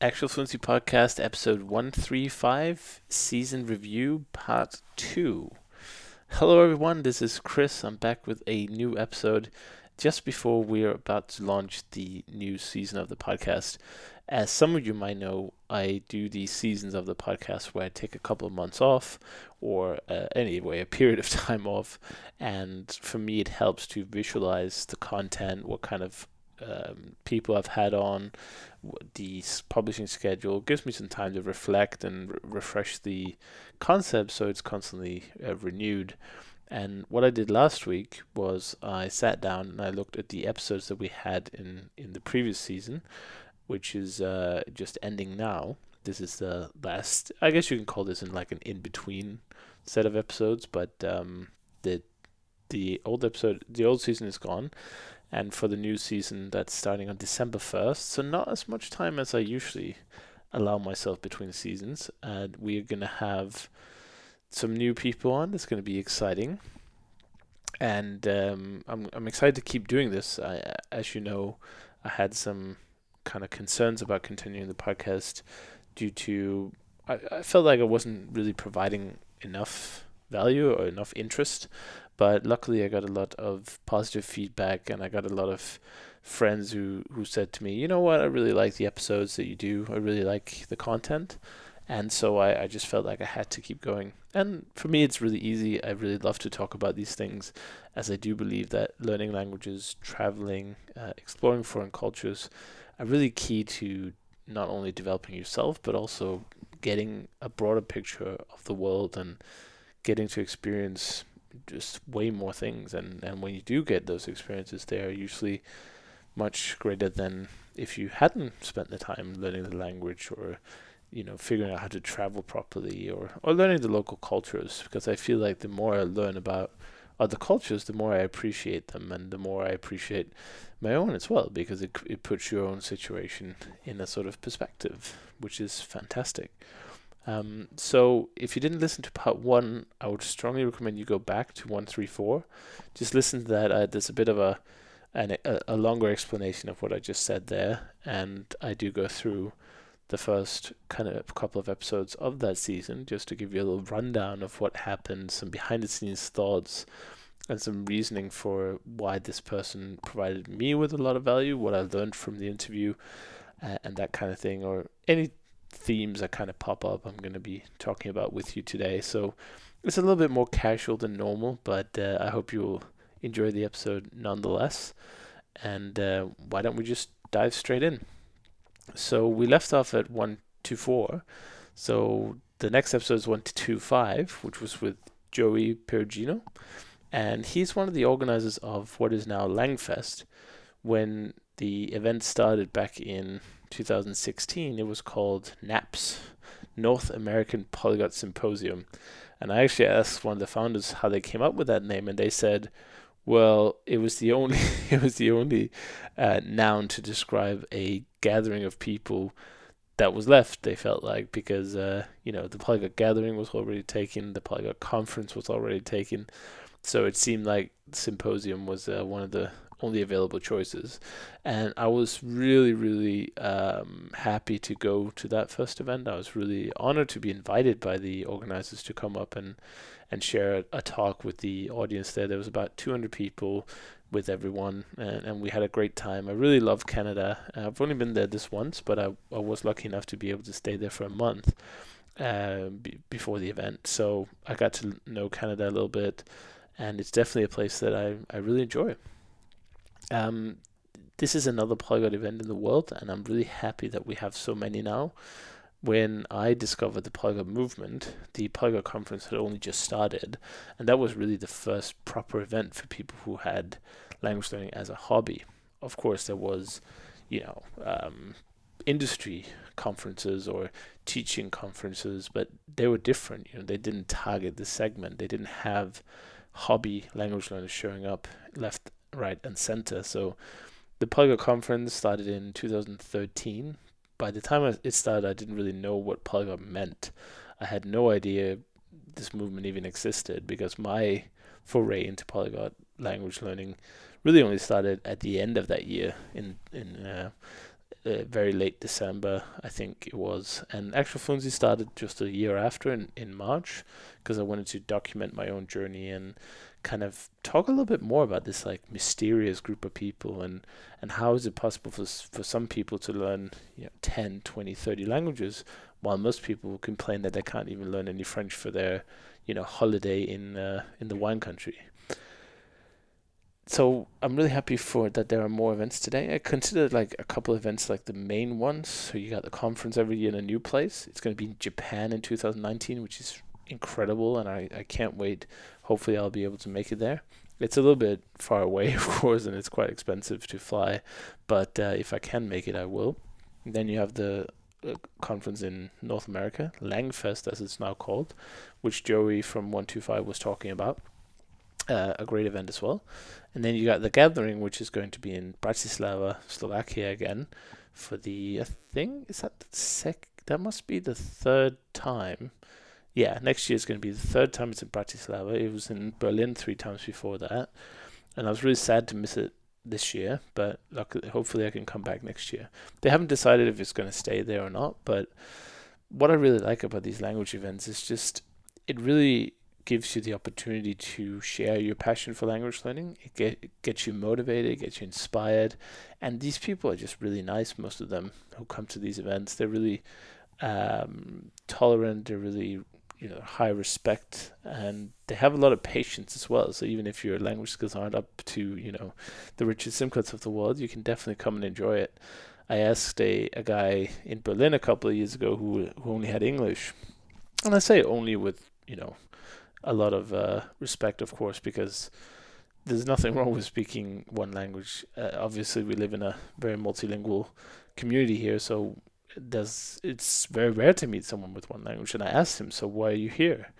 Actual Fluency Podcast, episode 135, season review, part 2. Hello, everyone. This is Kris. I'm back with a new episode just before we're about to launch the new season of the podcast. As some of you might know, I do these seasons of the podcast where I take a couple of months off or uh, anyway, a period of time off. And for me, it helps to visualize the content, what kind of um, people I've had on, the publishing schedule gives me some time to reflect and re- refresh the concept so it's constantly uh, renewed. And what I did last week was I sat down and I looked at the episodes that we had in, in the previous season, which is uh, just ending now. This is the last, I guess you can call this in like an in between set of episodes, but um, the the old episode, the old season is gone, and for the new season that's starting on December 1st. So, not as much time as I usually allow myself between seasons. And we're going to have some new people on. It's going to be exciting. And um, I'm, I'm excited to keep doing this. I, as you know, I had some kind of concerns about continuing the podcast due to I, I felt like I wasn't really providing enough value or enough interest but luckily, I got a lot of positive feedback, and I got a lot of friends who who said to me, you know what, I really like the episodes that you do. I really like the content, and so I, I just felt like I had to keep going. And for me, it's really easy. I really love to talk about these things, as I do believe that learning languages, traveling, uh, exploring foreign cultures, are really key to not only developing yourself but also getting a broader picture of the world and getting to experience just way more things and and when you do get those experiences they are usually much greater than if you hadn't spent the time learning the language or you know figuring out how to travel properly or or learning the local cultures because I feel like the more I learn about other cultures the more I appreciate them and the more I appreciate my own as well because it it puts your own situation in a sort of perspective which is fantastic. Um, so if you didn't listen to part one, I would strongly recommend you go back to one three four. Just listen to that. Uh, there's a bit of a, an, a a longer explanation of what I just said there, and I do go through the first kind of couple of episodes of that season just to give you a little rundown of what happened, some behind the scenes thoughts, and some reasoning for why this person provided me with a lot of value, what I learned from the interview, uh, and that kind of thing, or any themes that kind of pop up I'm going to be talking about with you today. So it's a little bit more casual than normal, but uh, I hope you'll enjoy the episode nonetheless. And uh, why don't we just dive straight in? So we left off at 124. So the next episode is 125, which was with Joey Perugino. And he's one of the organizers of what is now Langfest. When the event started back in 2016, it was called NAPS, North American Polyglot Symposium. And I actually asked one of the founders how they came up with that name, and they said, well, it was the only it was the only uh, noun to describe a gathering of people that was left. They felt like because uh, you know the polyglot gathering was already taken, the polyglot conference was already taken, so it seemed like symposium was uh, one of the only available choices. And I was really, really um, happy to go to that first event. I was really honored to be invited by the organizers to come up and, and share a, talk with the audience there. There was about 200 people with everyone, and, and we had a great time. I really love Canada. I've only been there this once, but I, I was lucky enough to be able to stay there for a month uh, b- before the event. So I got to know Canada a little bit, and it's definitely a place that I, I really enjoy. Um, this is another polyglot event in the world, and I'm really happy that we have so many now. When I discovered the polyglot movement, the polyglot conference had only just started, and that was really the first proper event for people who had language learning as a hobby. Of course, there was, you know, um, industry conferences or teaching conferences, but they were different. You know, they didn't target this segment. They didn't have hobby language learners showing up left right and center. So the Polyglot conference started in 2013. By the time it started, I didn't really know what Polyglot meant. I had no idea this movement even existed because my foray into Polyglot language learning really only started at the end of that year in in uh, uh, very late December, I think it was. And actual fluency started just a year after in, in March because I wanted to document my own journey and kind of talk a little bit more about this like mysterious group of people and and how is it possible for for some people to learn you know 10 20 30 languages while most people complain that they can't even learn any french for their you know holiday in uh, in the wine country so I'm really happy for that there are more events today. I consider like a couple events like the main ones. So you got the conference every year in a new place. It's going to be in Japan in 2019, which is incredible, and I, I can't wait. Hopefully, I'll be able to make it there. It's a little bit far away, of course, and it's quite expensive to fly, but uh, if I can make it, I will. And then you have the uh, conference in North America, Langfest as it's now called, which Joey from 125 was talking about uh, a great event as well. And then you got the gathering, which is going to be in Bratislava, Slovakia again, for the I think is that the sec that must be the third time. Yeah, next year is going to be the third time it's in Bratislava. It was in Berlin three times before that, and I was really sad to miss it this year. But luckily, hopefully, I can come back next year. They haven't decided if it's going to stay there or not. But what I really like about these language events is just it really gives you the opportunity to share your passion for language learning. It, get, it gets you motivated, it gets you inspired. And these people are just really nice, most of them who come to these events. They're really um, tolerant, they're really you know high respect and they have a lot of patience as well so even if your language skills aren't up to you know the Richard Simcotts of the world you can definitely come and enjoy it i asked a, a guy in berlin a couple of years ago who who only had english and i say only with you know a lot of uh, respect, of course, because there's nothing wrong with speaking one language. Uh, obviously, we live in a very multilingual community here, so there's it's very rare to meet someone with one language. And I asked him, "So why are you here?"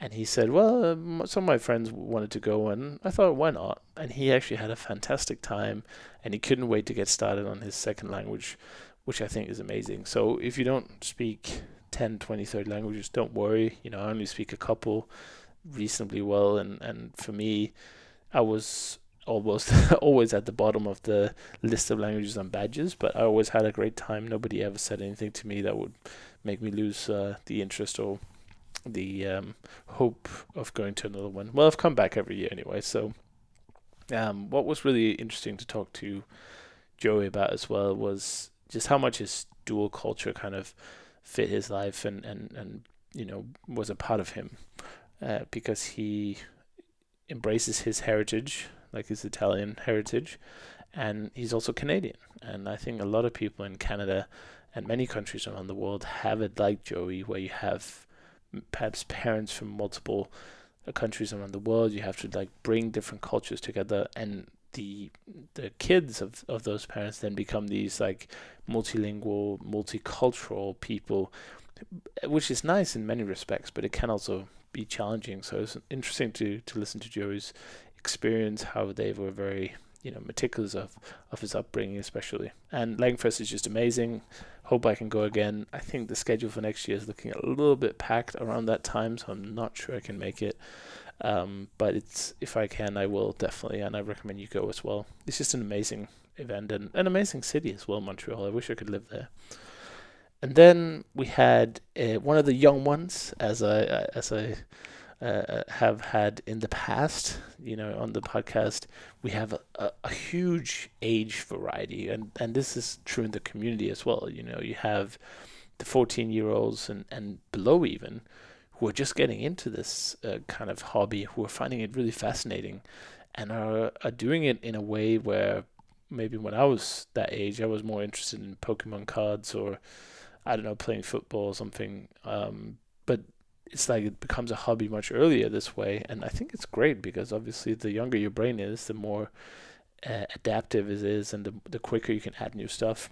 And he said, "Well, um, some of my friends wanted to go, and I thought, why not?" And he actually had a fantastic time, and he couldn't wait to get started on his second language, which I think is amazing. So if you don't speak 10, 20, 30 languages, don't worry. You know, I only speak a couple reasonably well, and and for me, I was almost always at the bottom of the list of languages and badges, but I always had a great time. Nobody ever said anything to me that would make me lose uh, the interest or the um, hope of going to another one. Well, I've come back every year anyway, so um, what was really interesting to talk to Joey about as well was just how much his dual culture kind of fit his life and, and, and you know was a part of him uh, because he embraces his heritage, like his Italian heritage, and he's also Canadian. And I think a lot of people in Canada and many countries around the world have it like Joey, where you have perhaps parents from multiple countries around the world. You have to like bring different cultures together, and the the kids of, of those parents then become these like multilingual, multicultural people, which is nice in many respects, but it can also be challenging. So it's interesting to to listen to Joe's experience, how they were very you know meticulous of of his upbringing, especially. And Langfest is just amazing. Hope I can go again. I think the schedule for next year is looking a little bit packed around that time, so I'm not sure I can make it. Um, but it's if I can, I will definitely, and I recommend you go as well. It's just an amazing event and an amazing city as well, Montreal. I wish I could live there. And then we had uh, one of the young ones, as I uh, as I uh, have had in the past. You know, on the podcast, we have a, a, a, huge age variety, and and this is true in the community as well. You know, you have the 14 year olds and and below even who are just getting into this uh, kind of hobby, who are finding it really fascinating, and are are doing it in a way where maybe when I was that age, I was more interested in Pokemon cards or I don't know, playing football or something. Um, but it's like it becomes a hobby much earlier this way, and I think it's great because obviously the younger your brain is, the more uh, adaptive it is, and the the quicker you can add new stuff.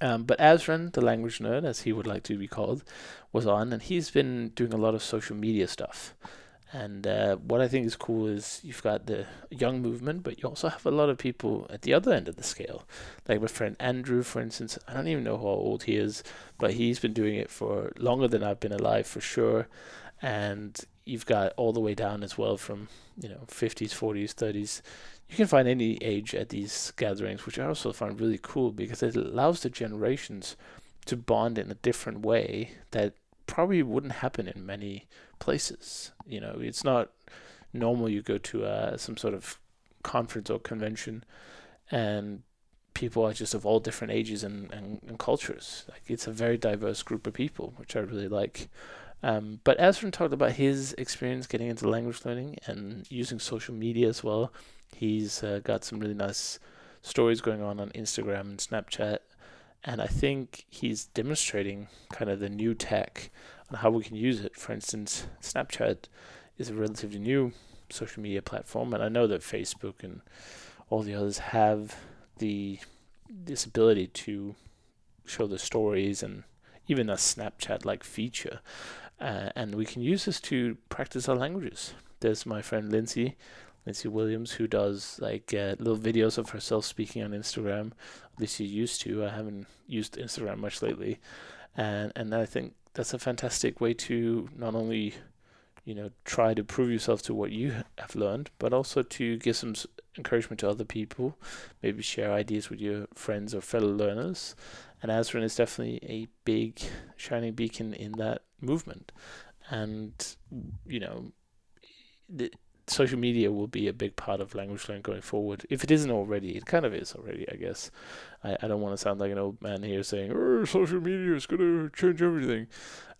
Um, but Azran, the language nerd, as he would like to be called, was on, and he's been doing a lot of social media stuff. And uh, what I think is cool is you've got the young movement, but you also have a lot of people at the other end of the scale. Like my friend Andrew, for instance, I don't even know how old he is, but he's been doing it for longer than I've been alive for sure. And you've got all the way down as well from you know 50s, 40s, 30s. You can find any age at these gatherings, which I also find really cool because it allows the generations to bond in a different way that probably wouldn't happen in many places. You know, it's not normal you go to uh, some sort of conference or convention and people are just of all different ages and, and, and cultures. Like it's a very diverse group of people, which I really like. Um, but Asren talked about his experience getting into language learning and using social media as well. He's uh, got some really nice stories going on on Instagram and Snapchat. And I think he's demonstrating kind of the new tech and how we can use it. For instance, Snapchat is a relatively new social media platform, and I know that Facebook and all the others have the this ability to show the stories and even a Snapchat like feature. Uh, and we can use this to practice our languages. There's my friend Lindsay, Lindsay Williams, who does like uh, little videos of herself speaking on Instagram. At least she used to. I haven't used Instagram much lately, and and I think that's a fantastic way to not only you know try to prove yourself to what you have learned but also to give some encouragement to other people maybe share ideas with your friends or fellow learners. And Asren is definitely a big shining beacon in that movement. And you know social media will be a big part of language learning going forward. If it isn't already, it kind of is already, I guess. I, I don't want to sound like an old man here saying, oh, social media is going to change everything.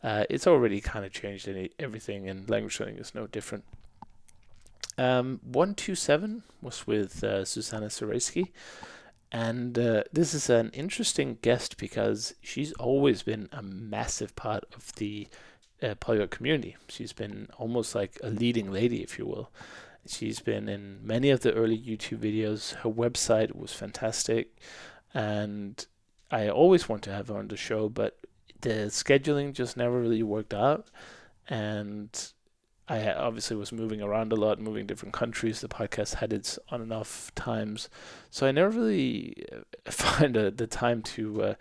Uh, it's already kind of changed any, everything, and language learning is no different. Um, 127 was with uh, Susanna Zaraysky. And uh, this is an interesting guest because she's always been a massive part of the uh, community. She's been almost like a leading lady, if you will. She's been in many of the early YouTube videos. Her website was fantastic, and I always want to have her on the show, but the scheduling just never really worked out. And I obviously was moving around a lot, moving different countries. The podcast had its on and off times, so I never really uh, find uh, the time to uh,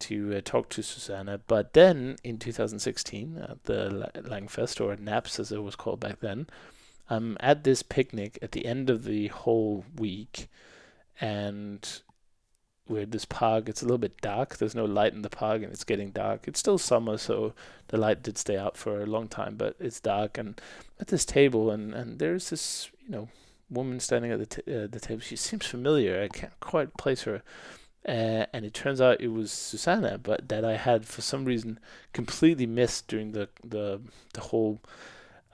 to uh, talk to Susanna. But then in 2016, at the Langfest, or NAPS as it was called back then, I'm at this picnic at the end of the whole week, and we're at this park. It's a little bit dark. There's no light in the park, and it's getting dark. It's still summer, so the light did stay out for a long time, but it's dark. And at this table, and, and there's this, you know, woman standing at the t- uh, the table. She seems familiar. I can't quite place her uh, and it turns out it was Susanna, but that I had for some reason completely missed during the the the whole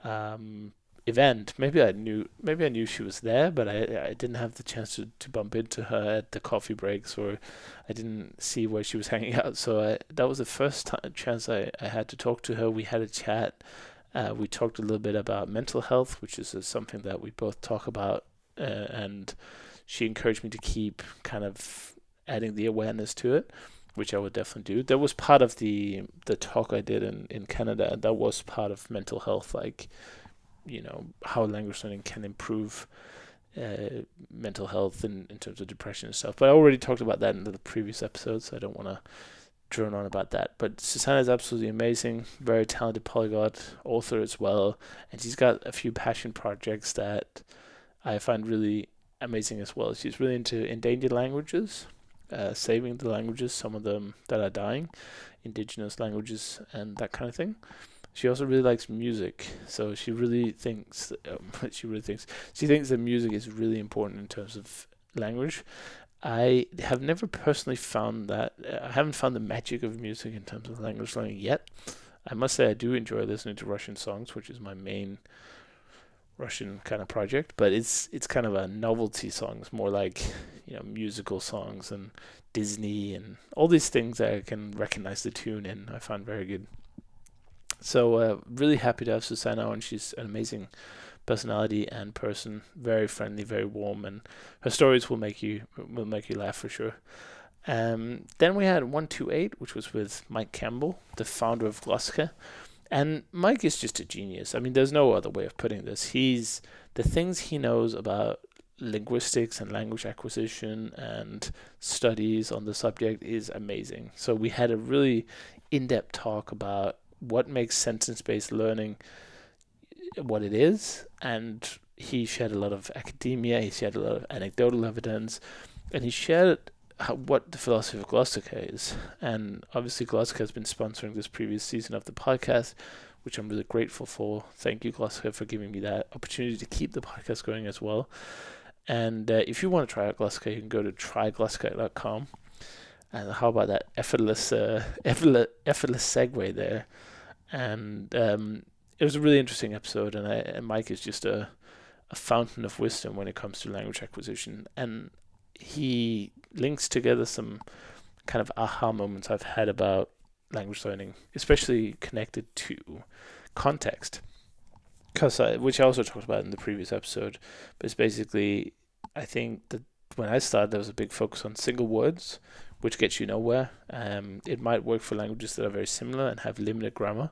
um, event. Maybe I knew maybe I knew she was there, but I I didn't have the chance to, to bump into her at the coffee breaks, or I didn't see where she was hanging out. So I, that was the first time, chance I, I had to talk to her. We had a chat. Uh, we talked a little bit about mental health, which is uh, something that we both talk about, uh, and she encouraged me to keep kind of adding the awareness to it, which I would definitely do. That was part of the the talk I did in in Canada. That was part of mental health, like you know how language learning can improve uh, mental health in, in terms of depression and stuff. But I already talked about that in the previous episode, so I don't want to drone on about that. But Susanna is absolutely amazing, very talented polyglot author as well, and she's got a few passion projects that I find really amazing as well. She's really into endangered languages, uh, saving the languages, some of them that are dying, indigenous languages and that kind of thing. She also really likes music, so she really thinks um, she really thinks she thinks that music is really important in terms of language. I have never personally found that uh, I haven't found the magic of music in terms of language learning yet. I must say I do enjoy listening to Russian songs, which is my main Russian kind of project, but it's it's kind of a novelty songs, more like you know musical songs and Disney and all these things I can recognize the tune in. I find very good. So uh, really happy to have Susanna and She's an amazing personality and person, very friendly, very warm, and her stories will make you will make you laugh for sure. Um, then we had one two eight, which was with Mike Campbell, the founder of Glossika. And Mike is just a genius. I mean, there's no other way of putting this. He's the things he knows about linguistics and language acquisition and studies on the subject is amazing. So we had a really in-depth talk about what makes sentence-based learning what it is, and he shared a lot of academia. He shared a lot of anecdotal evidence, and he shared how, what the philosophy of Glossika is. And obviously, Glossika has been sponsoring this previous season of the podcast, which I'm really grateful for. Thank you, Glossika, for giving me that opportunity to keep the podcast going as well. And uh, if you want to try out Glossika, you can go to tryglossika.com. And how about that effortless, uh, effortless, effortless segue there? And um, it was a really interesting episode, and, I, and Mike is just a, a fountain of wisdom when it comes to language acquisition. And he links together some kind of aha moments I've had about language learning, especially connected to context. Cause I, which I also talked about in the previous episode, but it's basically I think that when I started there was a big focus on single words, which gets you nowhere. Um, it might work for languages that are very similar and have limited grammar.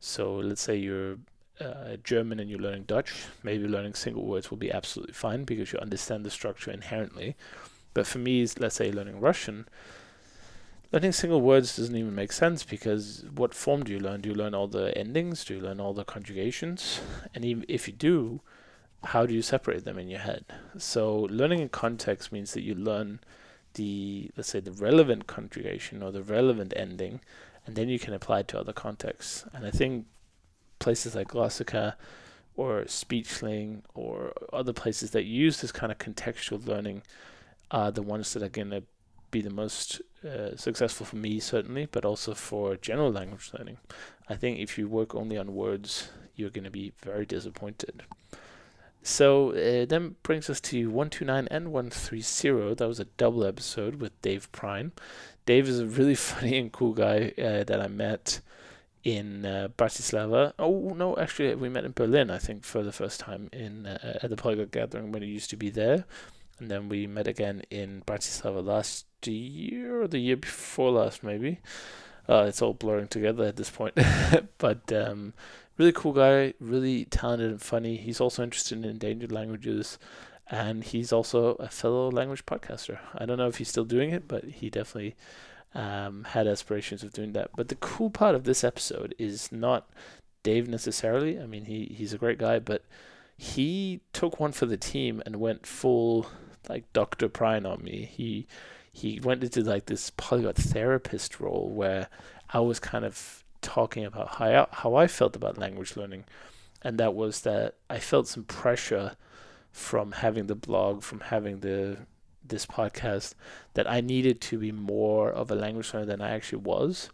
So let's say you're uh, German and you're learning Dutch, maybe learning single words will be absolutely fine because you understand the structure inherently. But for me, let's say learning Russian, learning single words doesn't even make sense because what form do you learn? Do you learn all the endings? Do you learn all the conjugations? And even if you do, how do you separate them in your head? So learning in context means that you learn the let's say the relevant conjugation or the relevant ending, and then you can apply it to other contexts. And I think places like Glossika or Speechling or other places that use this kind of contextual learning are the ones that are going to be the most uh, successful for me, certainly, but also for general language learning. I think if you work only on words, you're going to be very disappointed. So uh, then brings us to 129 and 130. That was a double episode with Dave Prine. Dave is a really funny and cool guy uh, that I met in uh, Bratislava. Oh no, actually we met in Berlin. I think for the first time in uh, at the Polyglot Gathering when he used to be there and then we met again in Bratislava last year or the year before last, maybe. Uh, it's all blurring together at this point, but um, really cool guy, really talented and funny. He's also interested in endangered languages, and he's also a fellow language podcaster. I don't know if he's still doing it, but he definitely um, had aspirations of doing that. But the cool part of this episode is not Dave necessarily. I mean, he he's a great guy, but he took one for the team and went full like Dr. Prine on me. He he went into like this polyglot therapist role where I was kind of talking about how I, how I felt about language learning, and that was that I felt some pressure from having the blog, from having the this podcast, that I needed to be more of a language learner than I actually was.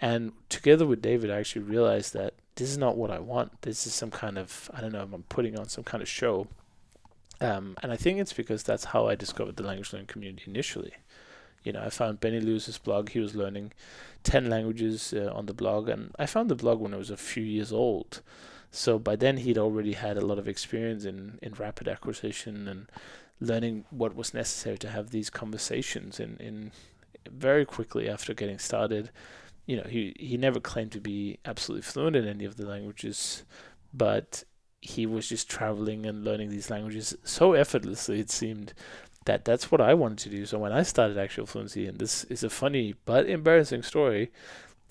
And together with David, I actually realized that this is not what I want. This is some kind of I don't know. I'm putting on some kind of show um, and I think it's because that's how I discovered the language learning community initially. You know, I found Benny Lewis's blog. He was learning 10 languages uh, on the blog, and I found the blog when I was a few years old. So by then, he'd already had a lot of experience in, in rapid acquisition and learning what was necessary to have these conversations in, in very quickly after getting started. You know, he, he never claimed to be absolutely fluent in any of the languages, but he was just traveling and learning these languages so effortlessly it seemed that that's what I wanted to do. So when I started actual fluency, and this is a funny but embarrassing story,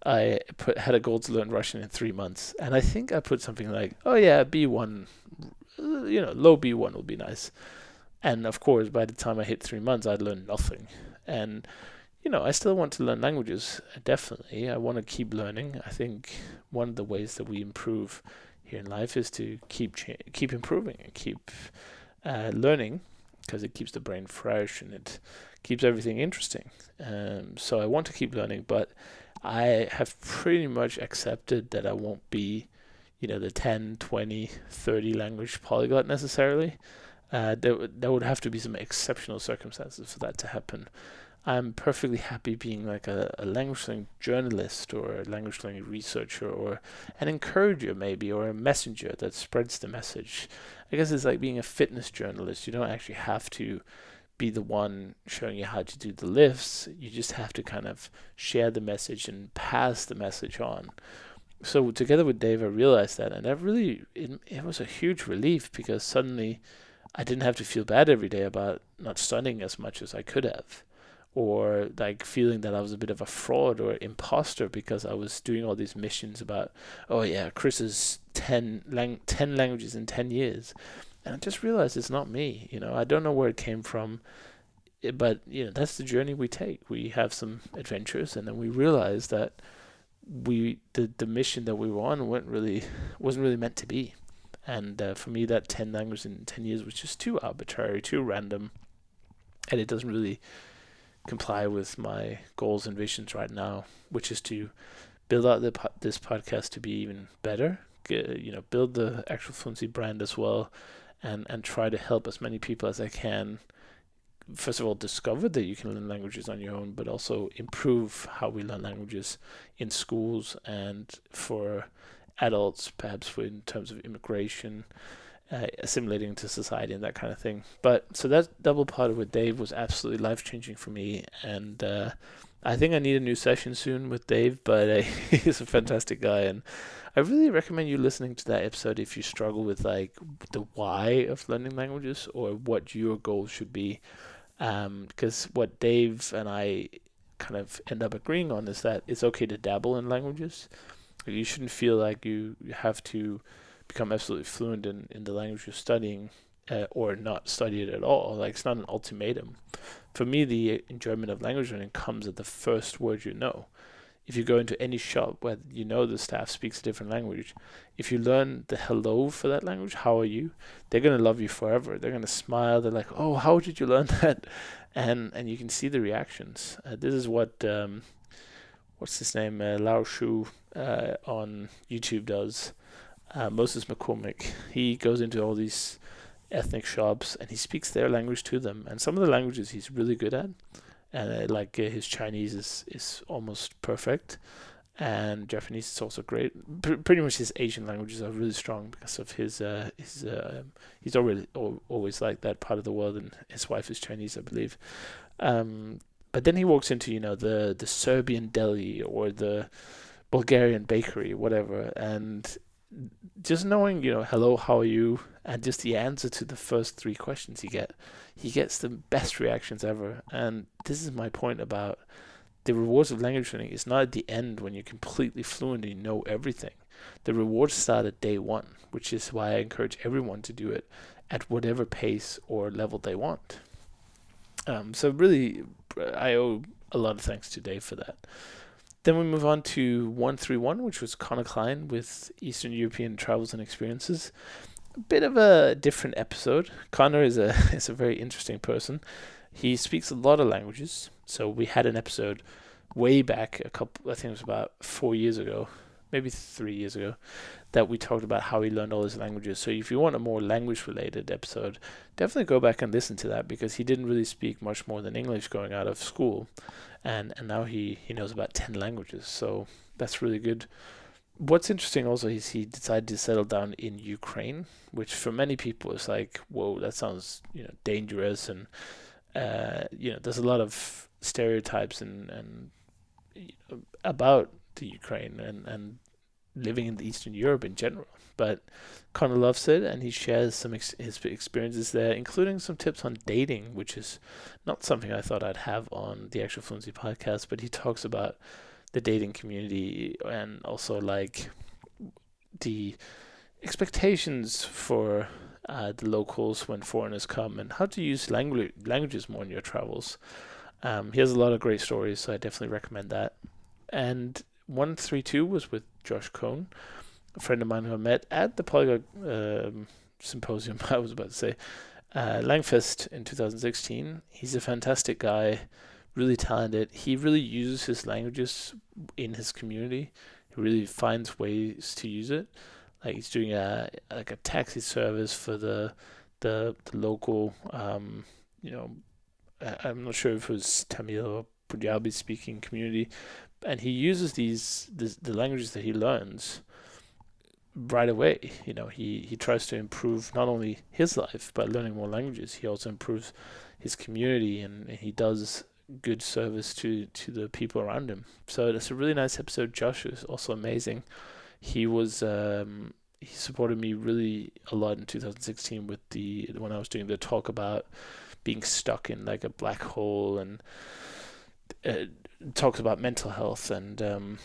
I put had a goal to learn Russian in three months, and I think I put something like, "Oh yeah, B one, you know, low B one will be nice." And of course, by the time I hit three months, I'd learned nothing, and you know, I still want to learn languages. Definitely, I want to keep learning. I think one of the ways that we improve here in life is to keep cha- keep improving and keep uh, learning because it keeps the brain fresh and it keeps everything interesting. Um, so I want to keep learning, but I have pretty much accepted that I won't be, you know, the 10, 20, 30 language polyglot necessarily. Uh, there, there would have to be some exceptional circumstances for that to happen. I'm perfectly happy being like a, a language learning journalist or a language learning researcher or an encourager maybe or a messenger that spreads the message. I guess it's like being a fitness journalist. You don't actually have to be the one showing you how to do the lifts. You just have to kind of share the message and pass the message on. So together with Dave, I realized that, and that really it, it was a huge relief because suddenly I didn't have to feel bad every day about not studying as much as I could have or like feeling that I was a bit of a fraud or imposter because I was doing all these missions about, oh yeah, Kris is 10, lang- 10 languages in 10 years. And I just realized it's not me. You know, I don't know where it came from, eh, but, you know, that's the journey we take. We have some adventures and then we realize that we the, the mission that we were on wasn't really, wasn't really meant to be. And uh, for me, that 10 languages in 10 years was just too arbitrary, too random. And it doesn't really comply with my goals and visions right now, which is to build out the po- this podcast to be even better. Get, you know, build the actual fluency brand as well, and and try to help as many people as I can. First of all, discover that you can learn languages on your own, but also improve how we learn languages in schools and for adults, perhaps for in terms of immigration uh, assimilating to society and that kind of thing. But so that double pod with Dave was absolutely life changing for me, and uh, I think I need a new session soon with Dave. But uh, he's a fantastic guy, and I really recommend you listening to that episode if you struggle with like the why of learning languages or what your goals should be. Because um, what Dave and I kind of end up agreeing on is that it's okay to dabble in languages. You shouldn't feel like you have to become absolutely fluent in, in the language you're studying uh, or not study it at all. Like it's not an ultimatum. For me, the enjoyment of language learning comes at the first word you know. If you go into any shop where you know the staff speaks a different language, if you learn the hello for that language, how are you? They're gonna love you forever. They're gonna smile. They're like, oh, how did you learn that? And and you can see the reactions. Uh, this is what um, what's his name, uh, Lao Shu, uh, on YouTube does uh, Moses McCormick, he goes into all these ethnic shops and he speaks their language to them. And some of the languages he's really good at, and uh, like uh, his Chinese is is almost perfect, and Japanese is also great. P- pretty much his Asian languages are really strong because of his uh, his uh, he's already al- always like that part of the world, and his wife is Chinese, I believe. Um, but then he walks into you know the the Serbian deli or the Bulgarian bakery, whatever, and just knowing, you know, hello, how are you, and just the answer to the first three questions he get, he gets the best reactions ever. And this is my point about the rewards of language learning. It's not at the end when you're completely fluent and you know everything. The rewards start at day one, which is why I encourage everyone to do it at whatever pace or level they want. Um, so really, I owe a lot of thanks to Dave for that. Then we move on to 131, which was Conor Clyne with Eastern European Travels and Experiences. A bit of a different episode. Conor is a is a very interesting person. He speaks a lot of languages. So we had an episode way back a couple I think it was about 4 years ago, maybe 3 years ago, that we talked about how he learned all his languages. So if you want a more language related episode, definitely go back and listen to that because he didn't really speak much more than English going out of school. And and now he he knows about 10 languages. So that's really good. What's interesting also is he decided to settle down in ukraine which for many people is like whoa that sounds you know dangerous. And uh, you know there's a lot of stereotypes and and about the ukraine and and living in Eastern Europe in general. But Conor loves it, and he shares some ex- his experiences there, including some tips on dating, which is not something I thought I'd have on the actual Fluency podcast. But he talks about the dating community and also like the expectations for uh, the locals when foreigners come and how to use language languages more in your travels. Um, he has a lot of great stories, so I definitely recommend that. And 132 was with Josh Cohn, a friend of mine who I met at the Polyglot um, Symposium, I was about to say, uh, Langfest in 2016. He's a fantastic guy, really talented. He really uses his languages in his community. He really finds ways to use it. Like he's doing a like a taxi service for the the the local um, you know I'm not sure if it was Tamil or Punjabi speaking community, and he uses these the, the languages that he learns right away. You know, he, he tries to improve not only his life by learning more languages, he also improves his community and, and he does good service to, to the people around him. So that's a really nice episode. Josh is also amazing. He was um, he supported me really a lot in 2016 with the when I was doing the talk about being stuck in like a black hole and uh, talks about mental health, and um,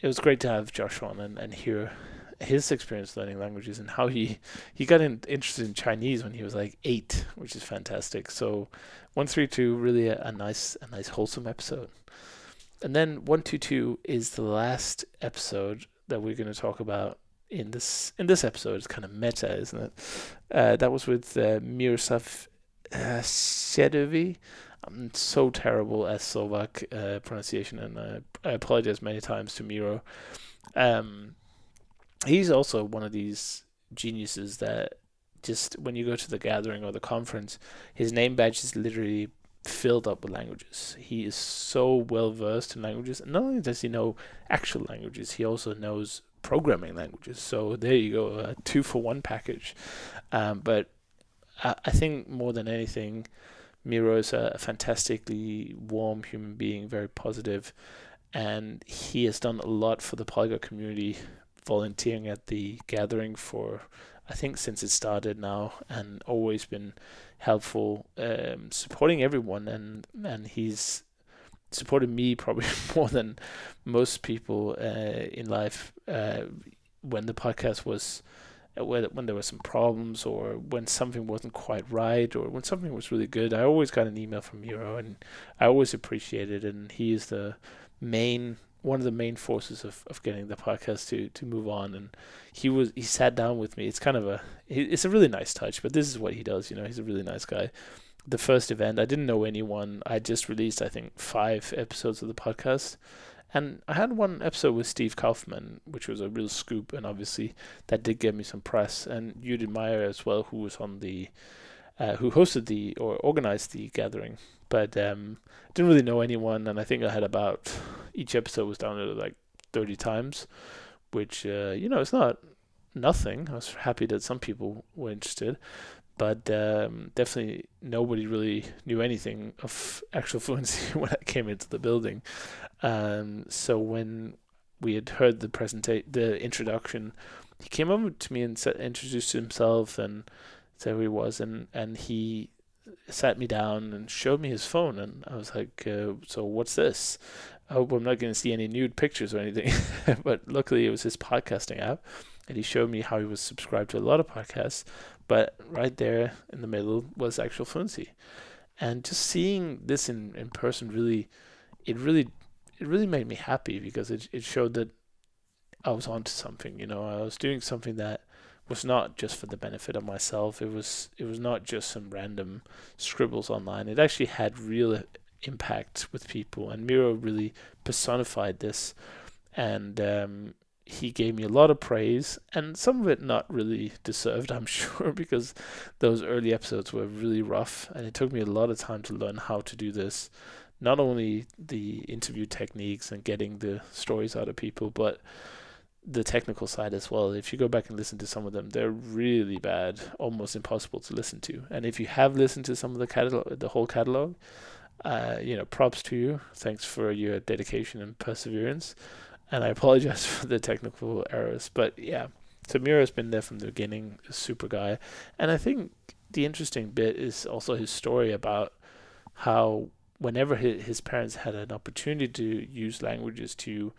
it was great to have Josh on and, and hear his experience learning languages and how he he got in, interested in Chinese when he was like eight, which is fantastic. So one three two really a, a nice a nice wholesome episode. And then one two two is the last episode that we're going to talk about in this in this episode. It's kind of meta, isn't it? Uh, that was with uh, Miroslav uh, Sedivy. I'm so terrible at Slovak uh, pronunciation, and uh, I apologize many times to Miro. Um, he's also one of these geniuses that just when you go to the gathering or the conference, his name badge is literally filled up with languages. He is so well versed in languages. And not only does he know actual languages, he also knows programming languages. So there you go, a two for one package. Um, but I, I think more than anything, Miro is a, fantastically warm human being, very positive, and he has done a lot for the polyglot community, volunteering at the gathering for I think since it started now, and always been helpful, um, supporting everyone, and and he's supported me probably more than most people uh, in life uh, when the podcast was when, there were some problems or when something wasn't quite right or when something was really good i always got an email from Miro and i always appreciated it. And he is the main one of the main forces of, of getting the podcast to to move on. And he was he sat down with me. It's kind of a it's a really nice touch but this is what he does you know he's a really nice guy. The first event i didn't know anyone. I just released i think five episodes of the podcast and i had one episode with steve kaufmann which was a real scoop and obviously that did get me some press and Judith Meyer as well who was on the uh, who hosted the or organized the gathering but um, didn't really know anyone, and I think I had about each episode was downloaded like 30 times, which uh, you know it's not nothing. I was happy that some people were interested, but um, definitely nobody really knew anything of actual fluency when I came into the building. Um, so when we had heard the presentation, the introduction, he came over to me and introduced himself and said who he was, and and he sat me down and showed me his phone, and I was like, uh, "So what's this?" I hope I'm not going to see any nude pictures or anything. but luckily, it was his podcasting app, and he showed me how he was subscribed to a lot of podcasts. But right there in the middle was actual fluency, and just seeing this in in person really, it really, it really made me happy because it it showed that I was onto something. You know, I was doing something that was not just for the benefit of myself. It was it was not just some random scribbles online. It actually had real impact with people, and Miro really personified this. And um, he gave me a lot of praise, and some of it not really deserved, I'm sure, because those early episodes were really rough, and it took me a lot of time to learn how to do this. Not only the interview techniques and getting the stories out of people, but the technical side as well. If you go back and listen to some of them, they're really bad, almost impossible to listen to. And if you have listened to some of the catalog, the whole catalog, uh, you know, props to you. Thanks for your dedication and perseverance. And I apologize for the technical errors, but yeah, Samira has been there from the beginning, a super guy. And I think the interesting bit is also his story about how whenever his, parents had an opportunity to use languages to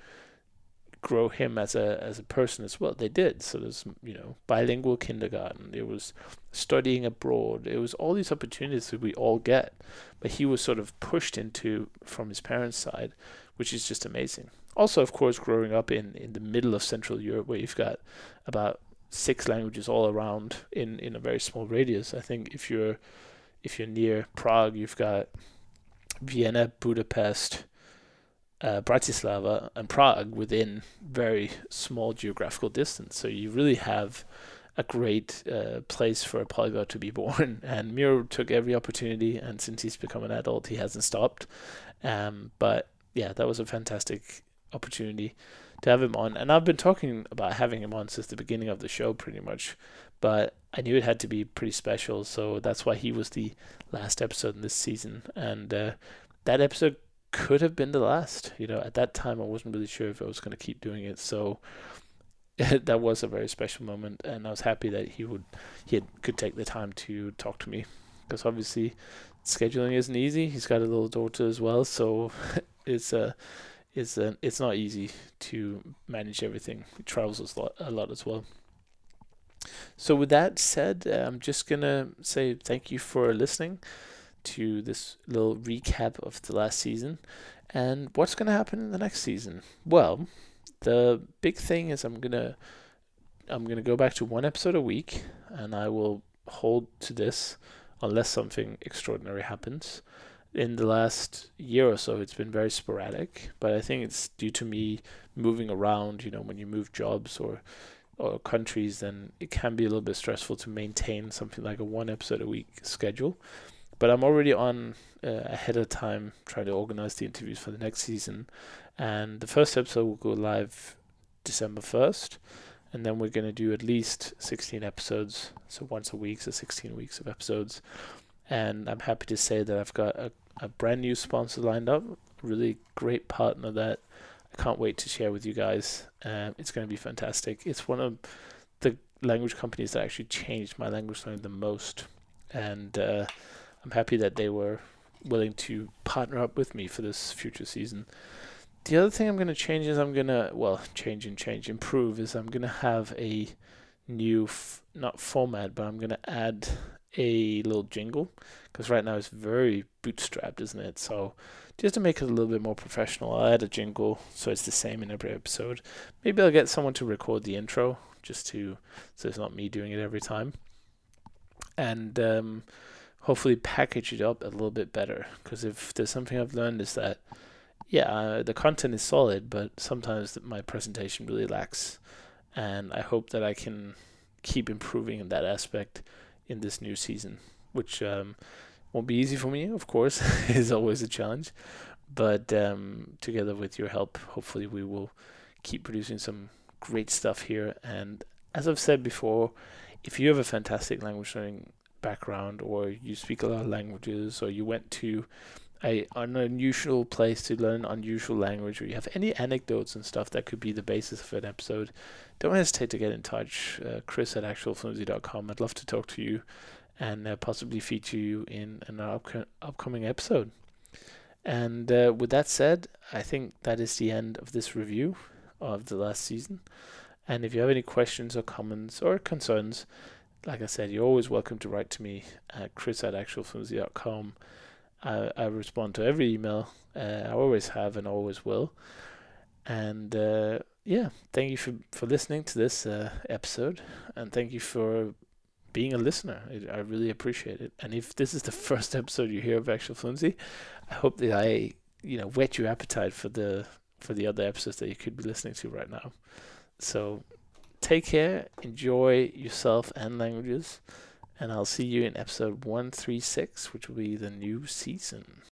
grow him as a as a person as well. They did. So there's you know bilingual kindergarten. There was studying abroad. It was all these opportunities that we all get, but he was sort of pushed into from his parents' side, which is just amazing. Also, of course, growing up in in the middle of Central Europe, where you've got about six languages all around in in a very small radius. I think if you're if you're near Prague, you've got Vienna, Budapest, uh, Bratislava and Prague within very small geographical distance. So you really have a great uh, place for a polyglot to be born. And Miro took every opportunity, and since he's become an adult, he hasn't stopped. Um, but yeah, that was a fantastic opportunity to have him on. And I've been talking about having him on since the beginning of the show, pretty much. But I knew it had to be pretty special, so that's why he was the last episode in this season. And uh, that episode could have been the last. You know, at that time, I wasn't really sure if I was going to keep doing it. So that was a very special moment, and I was happy that he would he had, could take the time to talk to me because obviously scheduling isn't easy. He's got a little daughter as well, so it's a it's a, it's not easy to manage everything. It travels a lot, a lot as well. So with that said, I'm just gonna say thank you for listening to this little recap of the last season and what's gonna happen in the next season. Well, the big thing is I'm gonna I'm gonna go back to one episode a week, and I will hold to this unless something extraordinary happens. In the last year or so, it's been very sporadic, but I think it's due to me moving around. You know, when you move jobs or or countries, then it can be a little bit stressful to maintain something like a one episode a week schedule. But I'm already on uh, ahead of time trying to organize the interviews for the next season, and the first episode will go live December first, and then we're gonna do at least 16 episodes, so once a week, so 16 weeks of episodes. And I'm happy to say that I've got a, a brand new sponsor lined up, really great partner that can't wait to share with you guys. Um, it's going to be fantastic. It's one of the language companies that actually changed my language learning the most, and uh, I'm happy that they were willing to partner up with me for this future season. The other thing I'm going to change is I'm going to, well, change and change, improve is I'm going to have a new, f- not format, but I'm going to add a little jingle because right now it's very bootstrapped, isn't it? So just to make it a little bit more professional, I'll add a jingle so it's the same in every episode. Maybe I'll get someone to record the intro just to, so it's not me doing it every time. And um, hopefully package it up a little bit better because if there's something I've learned is that yeah, uh, the content is solid, but sometimes my presentation really lacks, and I hope that I can keep improving in that aspect in this new season, which um, won't be easy for me, of course, is always a challenge, but um, together with your help, hopefully we will keep producing some great stuff here. And as I've said before, if you have a fantastic language learning background, or you speak a lot of languages, or you went to a an unusual place to learn unusual language, or you have any anecdotes and stuff that could be the basis of an episode, don't hesitate to get in touch. Uh, Kris at actualfluency.com. I'd love to talk to you and uh, possibly feature you in an up- upcoming episode. And uh, with that said, I think that is the end of this review of the last season. And if you have any questions or comments or concerns, like I said, you're always welcome to write to me at kris at actualfluency.com. I, I respond to every email. Uh, I always have and always will. And uh, yeah, thank you for, for listening to this uh, episode, and thank you for being a listener. I, I really appreciate it. And if this is the first episode you hear of Actual Fluency, I hope that I you know whet your appetite for the for the other episodes that you could be listening to right now. So take care, enjoy yourself and languages and I'll see you in episode 136, which will be the new season.